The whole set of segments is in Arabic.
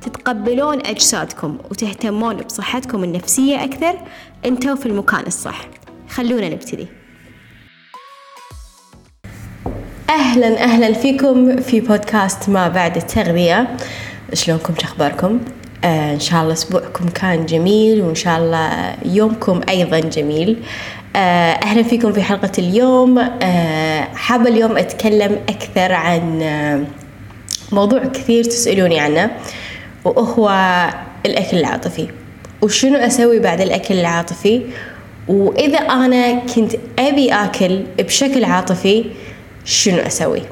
تتقبلون أجسادكم وتهتمون بصحتكم النفسية أكثر أنتوا في المكان الصح. خلونا نبتدي. أهلا أهلا فيكم في بودكاست ما بعد التغذية. شلونكم؟ شخباركم آه إن شاء الله أسبوعكم كان جميل وإن شاء الله يومكم أيضا جميل. آه أهلا فيكم في حلقة اليوم. آه حابة اليوم أتكلم أكثر عن آه موضوع كثير تسألوني عنه. وهو الأكل العاطفي. وشنو أسوي بعد الأكل العاطفي؟ وإذا أنا كنت أبي أكل بشكل عاطفي شنو أسوي؟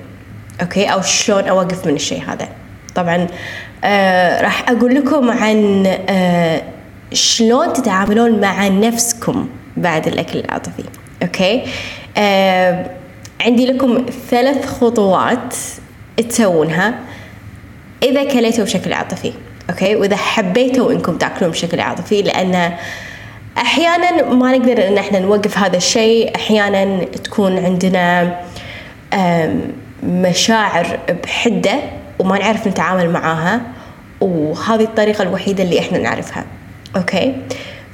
okay؟ أو شلون أوقف من الشيء هذا؟ طبعا آه راح أقول لكم عن آه شلون تتعاملون مع نفسكم بعد الأكل العاطفي. okay؟ آه عندي لكم ثلاث خطوات تسوونها إذا كليتوا بشكل عاطفي. okay وإذا حبيتوا إنكم تأكلون بشكل عاطفي لأن أحيانا ما نقدر إن إحنا نوقف هذا الشيء. أحيانا تكون عندنا مشاعر بحدة وما نعرف نتعامل معاها وهذه الطريقة الوحيدة اللي إحنا نعرفها. okay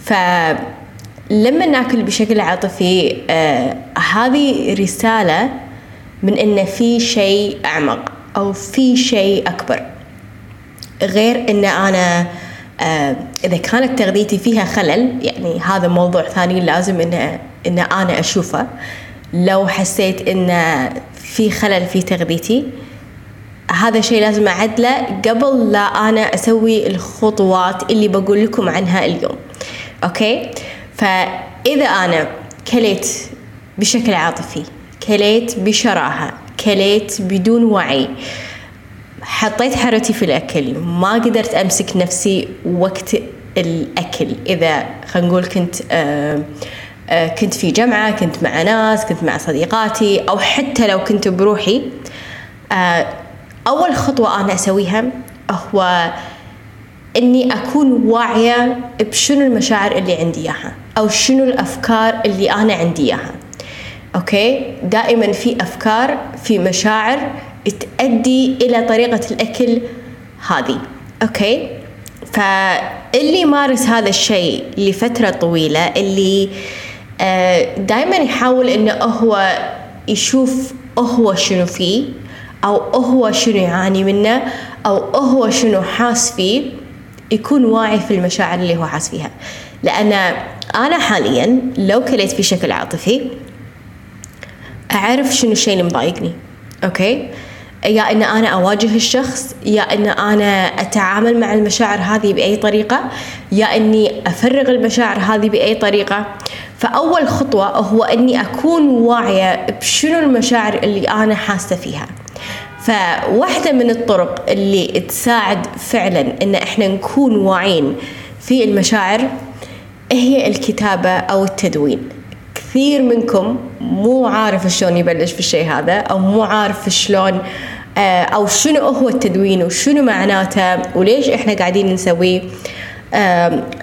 فلما ناكل بشكل عاطفي آه هذه رسالة من إن في شيء أعمق أو في شيء أكبر. غير إن أنا آه إذا كانت تغذيتي فيها خلل يعني هذا موضوع ثاني لازم إن إن أنا أشوفه. لو حسيت إن في خلل في تغذيتي هذا شيء لازم أعدله قبل لا أنا أسوي الخطوات اللي بقول لكم عنها اليوم. okay؟ فإذا أنا كليت بشكل عاطفي كليت بشراهة كليت بدون وعي حطيت حرتي في الأكل. ما قدرت أمسك نفسي وقت الأكل. إذا خلينا نقول كنت آه آه كنت في جمعة كنت مع ناس كنت مع صديقاتي أو حتى لو كنت بروحي آه أول خطوة أنا أسويها هو إني أكون واعية بشنو المشاعر اللي عندي إياها أو شنو الأفكار اللي أنا عندي إياها. okay؟ دائما في أفكار في مشاعر تؤدي إلى طريقة الأكل هذه. okay؟ فاللي يمارس هذا الشيء لفترة طويلة اللي دائما يحاول إنه هو يشوف هو شنو فيه أو هو شنو يعاني منه أو هو شنو حاس فيه يكون واعي في المشاعر اللي هو حاس فيها. لأن أنا حاليا لو كليت في شكل عاطفي أعرف شنو الشيء اللي مضايقني. okay؟ يا إن أنا أواجه الشخص يا إن أنا أتعامل مع المشاعر هذه بأي طريقة يا إني أفرغ المشاعر هذه بأي طريقة. فأول خطوة هو إني أكون واعية بشنو المشاعر اللي أنا حاسة فيها. فواحدة من الطرق اللي تساعد فعلا إن إحنا نكون واعين في المشاعر هي الكتابة أو التدوين. كثير منكم مو عارف شلون يبلش في الشيء هذا أو مو عارف شلون أو شنو هو التدوين وشنو معناته وليش إحنا قاعدين نسويه.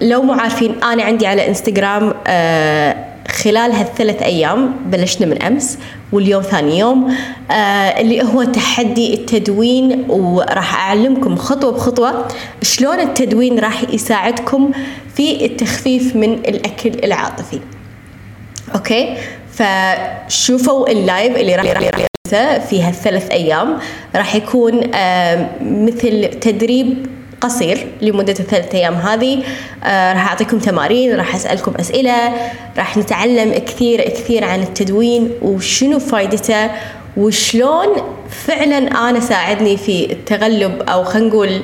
لو مو عارفين أنا عندي على إنستغرام خلال هالثلاث أيام بلشنا من أمس واليوم ثاني يوم آه اللي هو تحدي التدوين وراح أعلمكم خطوة بخطوة شلون التدوين راح يساعدكم في التخفيف من الأكل العاطفي. okay؟ فشوفوا ال live اللي راح في هالثلاث أيام. راح يكون مثل تدريب قصير لمدة الثلاث أيام هذه. آه راح أعطيكم تمارين راح أسألكم أسئلة راح نتعلم كثير كثير عن التدوين وشنو فايدته وشلون فعلا أنا ساعدني في التغلب أو خلينا نقول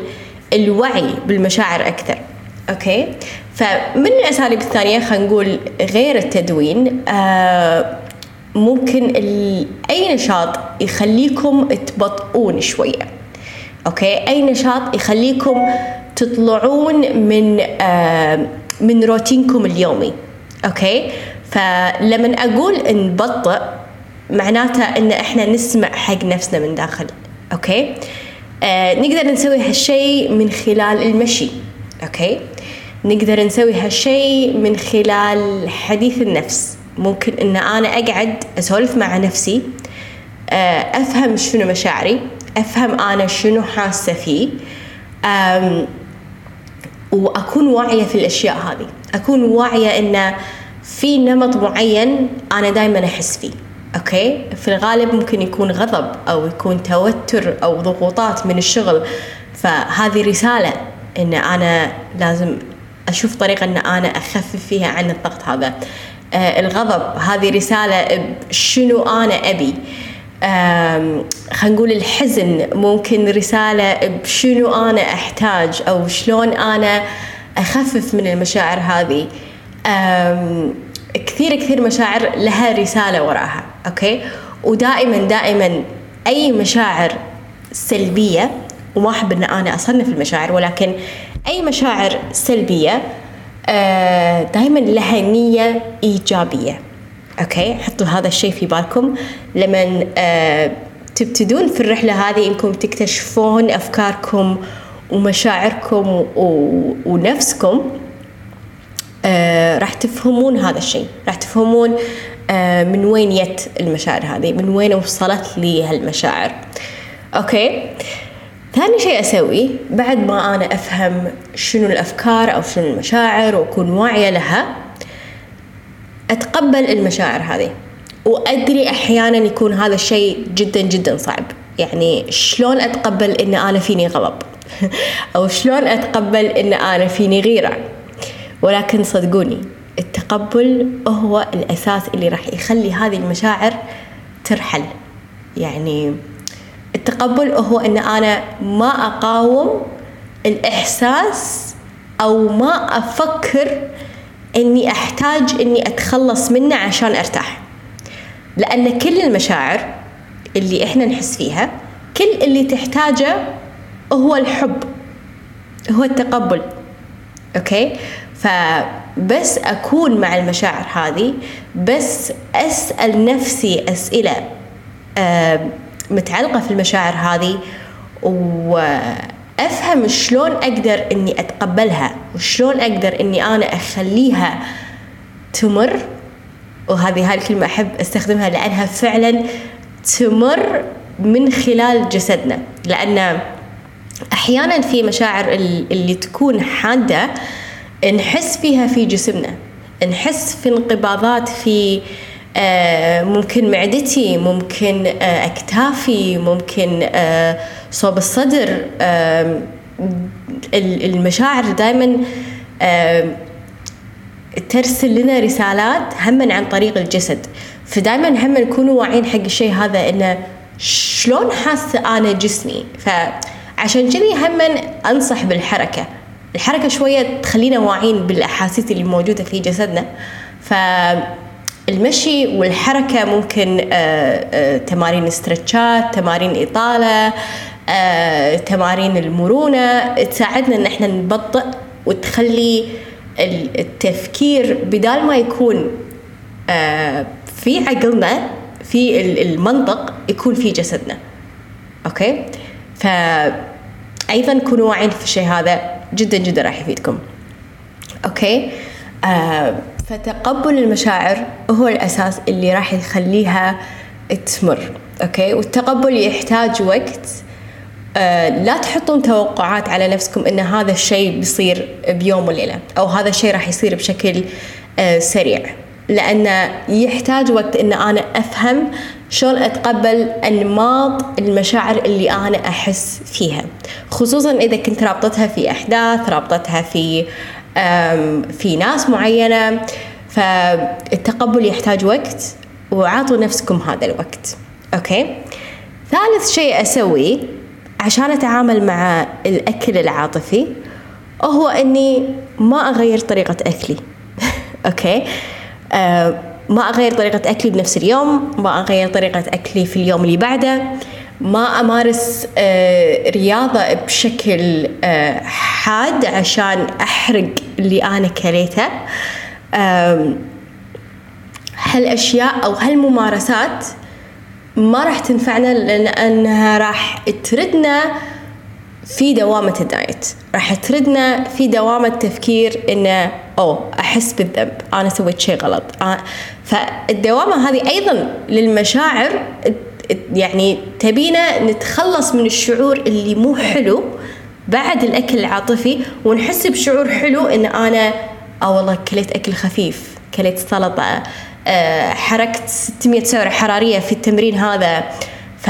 الوعي بالمشاعر أكثر. أوكي. فمن الأساليب الثانية خلينا نقول غير التدوين آه ممكن أي نشاط يخليكم تبطئون شوية. okay. أي نشاط يخليكم تطلعون من آه من روتينكم اليومي. okay. فلما أقول نبطئ معناته إن إحنا نسمع حق نفسنا من داخل. okay. آه نقدر نسوي هالشيء من خلال المشي. okay. نقدر نسوي هالشيء من خلال حديث النفس. ممكن إن أنا أقعد أسولف مع نفسي آه أفهم شنو مشاعري أفهم أنا شنو حاسة فيه وأكون واعية في الأشياء هذه. أكون واعية إن في نمط معين أنا دائما أحس فيه. أوكي؟ في الغالب ممكن يكون غضب أو يكون توتر أو ضغوطات من الشغل. فهذه رسالة إن أنا لازم أشوف طريقة إن أنا أخفف فيها عن الضغط هذا. آه الغضب هذه رسالة شنو أنا أبي؟ خلينا نقول الحزن ممكن رسالة بشنو أنا أحتاج أو شلون أنا أخفف من المشاعر هذه. كثير كثير مشاعر لها رسالة وراها أوكي؟ ودائما دائما أي مشاعر سلبية وما أحب أن أنا أصنف المشاعر ولكن أي مشاعر سلبية آه، دائما لها نية إيجابية. أوكي؟ حطوا هذا الشيء في بالكم. لما آه تبتدون في الرحلة هذه إنكم تكتشفون أفكاركم ومشاعركم. ونفسكم آه راح تفهمون هذا الشيء. راح تفهمون من وين يت المشاعر هذه من وين وصلت لي هالمشاعر. أوكي؟ ثاني شيء اسويه بعد ما أنا أفهم شنو الأفكار أو شنو المشاعر وأكون واعية لها أتقبل المشاعر هذه. وأدري أحيانا يكون هذا الشيء جدا جدا صعب. يعني شلون أتقبل إن أنا فيني غضب؟ أو شلون أتقبل إن أنا فيني غيرة؟ ولكن صدقوني التقبل هو الأساس اللي راح يخلي هذه المشاعر ترحل. يعني التقبل هو إن أنا ما أقاوم الإحساس أو ما أفكر إني أحتاج إني أتخلص منه عشان أرتاح. لأن كل المشاعر اللي إحنا نحس فيها كل اللي تحتاجه هو الحب هو التقبل. أوكي؟ فبس أكون مع المشاعر هذه بس أسأل نفسي أسئلة متعلقة في المشاعر هذه و افهم شلون أقدر إني أتقبلها وشلون أقدر إني أنا أخليها تمر. وهذه هاي الكلمة أحب أستخدمها لأنها فعلا تمر من خلال جسدنا. لأن أحيانا في مشاعر اللي تكون حادة نحس فيها في جسمنا نحس في انقباضات في آه، ممكن معدتي ممكن آه، أكتافي ممكن آه، صوب الصدر المشاعر دائما ترسل لنا رسالات هم عن طريق الجسد. فدائما هم نكونوا واعيين حق الشيء هذا إنه شلون حاسه أنا جسمي؟ فعشان كذي هم أنصح بالحركة. الحركة شوية تخلينا واعيين بالأحاسيس اللي موجودة في جسدنا. ف المشي والحركة ممكن آه، آه، تمارين استرتشات تمارين إطالة آه، تمارين المرونة. تساعدنا إن إحنا نبطئ وتخلي التفكير بدال ما يكون في عقلنا في المنطق يكون في جسدنا. okay؟ فايضا كونوا واعيين في الشيء هذا جدا جدا راح يفيدكم. okay؟ آه فتقبل المشاعر هو الأساس اللي راح يخليها تمر okay؟ والتقبل يحتاج وقت. آه لا تحطون توقعات على نفسكم إن هذا الشيء بيصير بيوم وليلة أو هذا الشيء راح يصير بشكل آه سريع. لأن يحتاج وقت إن أنا أفهم شلون أتقبل أنماط المشاعر اللي أنا أحس فيها. خصوصا إذا كنت رابطتها في أحداث رابطتها في في ناس معينة. فالتقبل يحتاج وقت وعاطوا نفسكم هذا الوقت. أوكي؟ ثالث شيء أسويه عشان أتعامل مع الأكل العاطفي هو أني ما أغير طريقة أكلي. okay؟ أه ما أغير طريقة أكلي بنفس اليوم ما أغير طريقة أكلي في اليوم اللي بعده. ما أمارس آه، رياضة بشكل آه، حاد عشان أحرق اللي أنا كليته هالأشياء أو هالممارسات ما راح تنفعنا لأنها راح تردنا في دوامة ال diet. راح تردنا في دوامة تفكير انه أوه أحس بالذنب أنا سويت شيء غلط. فالدوامة هذه أيضا للمشاعر يعني تبينا نتخلص من الشعور اللي مو حلو بعد الأكل العاطفي ونحس بشعور حلو إن أنا آه والله كليت أكل خفيف كليت سلطة آه، حرقت 600 سعرة حرارية في التمرين هذا. ف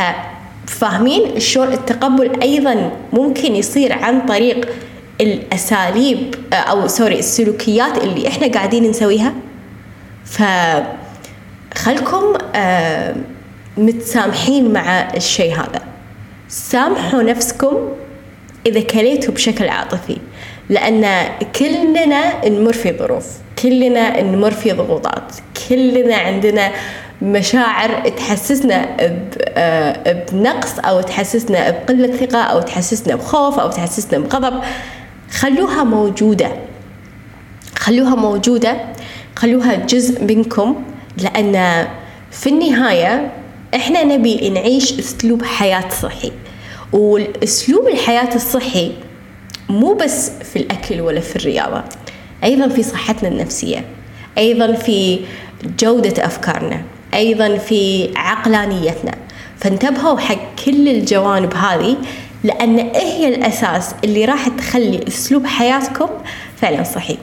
فاهمين شلون التقبل أيضا ممكن يصير عن طريق الأساليب آه، أو سوري السلوكيات اللي إحنا قاعدين نسويها. ف خلكم آه، متسامحين مع الشيء هذا. سامحوا نفسكم إذا كليتوا بشكل عاطفي لأن كلنا نمر في ظروف كلنا نمر في ضغوطات كلنا عندنا مشاعر تحسسنا آه، بنقص أو تحسسنا بقلة ثقة أو تحسسنا بخوف أو تحسسنا بغضب. خلوها موجودة. خلوها موجودة. خلوها جزء منكم لأن في النهاية إحنا نبي نعيش أسلوب حياة صحي. والأسلوب الحياة الصحي مو بس في الأكل ولا في الرياضة أيضا في صحتنا النفسية أيضا في جودة أفكارنا أيضا في عقلانيتنا. فانتبهوا حق كل الجوانب هذه لأن هي الأساس اللي راح تخلي أسلوب حياتكم فعلا صحي.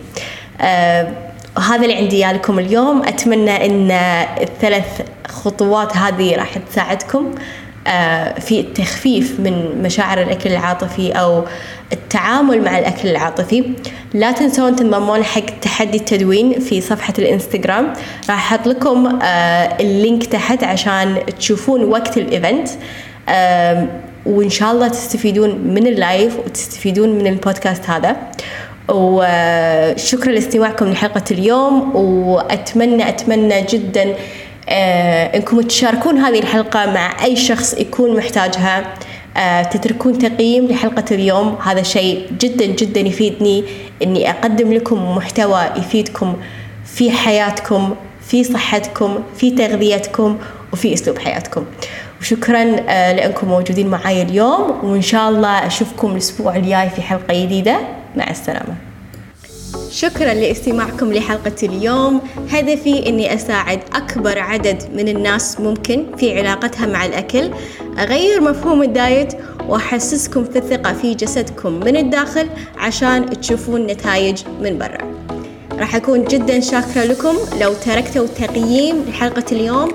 آه هذا اللي عندي لكم اليوم. أتمنى إن الثلاث خطوات هذه راح تساعدكم آه، في التخفيف من مشاعر الأكل العاطفي أو التعامل مع الأكل العاطفي. لا تنسون تنضمون حق تحدي التدوين في صفحة الإنستغرام. راح أحط لكم آه، ال link تحت عشان تشوفون وقت ال event وإن شاء الله تستفيدون من ال live وتستفيدون من البودكاست هذا. وشكرا لاستماعكم لحلقة اليوم وأتمنى أتمنى جدا آه إنكم تشاركون هذه الحلقة مع أي شخص يكون محتاجها. آه تتركون تقييم لحلقة اليوم. هذا شيء جدا جدا يفيدني إني أقدم لكم محتوى يفيدكم في حياتكم في صحتكم في تغذيتكم وفي أسلوب حياتكم. وشكرا آه لأنكم موجودين معي اليوم وإن شاء الله أشوفكم الأسبوع الجاي في حلقة جديدة. مع السلامة. شكرا لاستماعكم لحلقة اليوم. هدفي أني أساعد أكبر عدد من الناس ممكن في علاقتها مع الأكل أغير مفهوم ال diet وأحسسكم في الثقة في جسدكم من الداخل عشان تشوفون نتائج من برا. راح أكون جدا شاكرة لكم. لو تركتوا تقييم لحلقة اليوم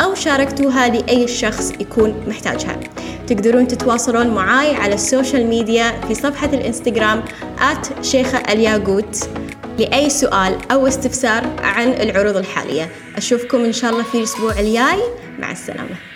أو شاركتوها لأي شخص يكون محتاجها تقدرون تتواصلون معاي على ال social media في صفحة الإنستغرام at شيخة الياقوت لأي سؤال أو استفسار عن العروض الحالية. أشوفكم إن شاء الله في الأسبوع الجاي. مع السلامة.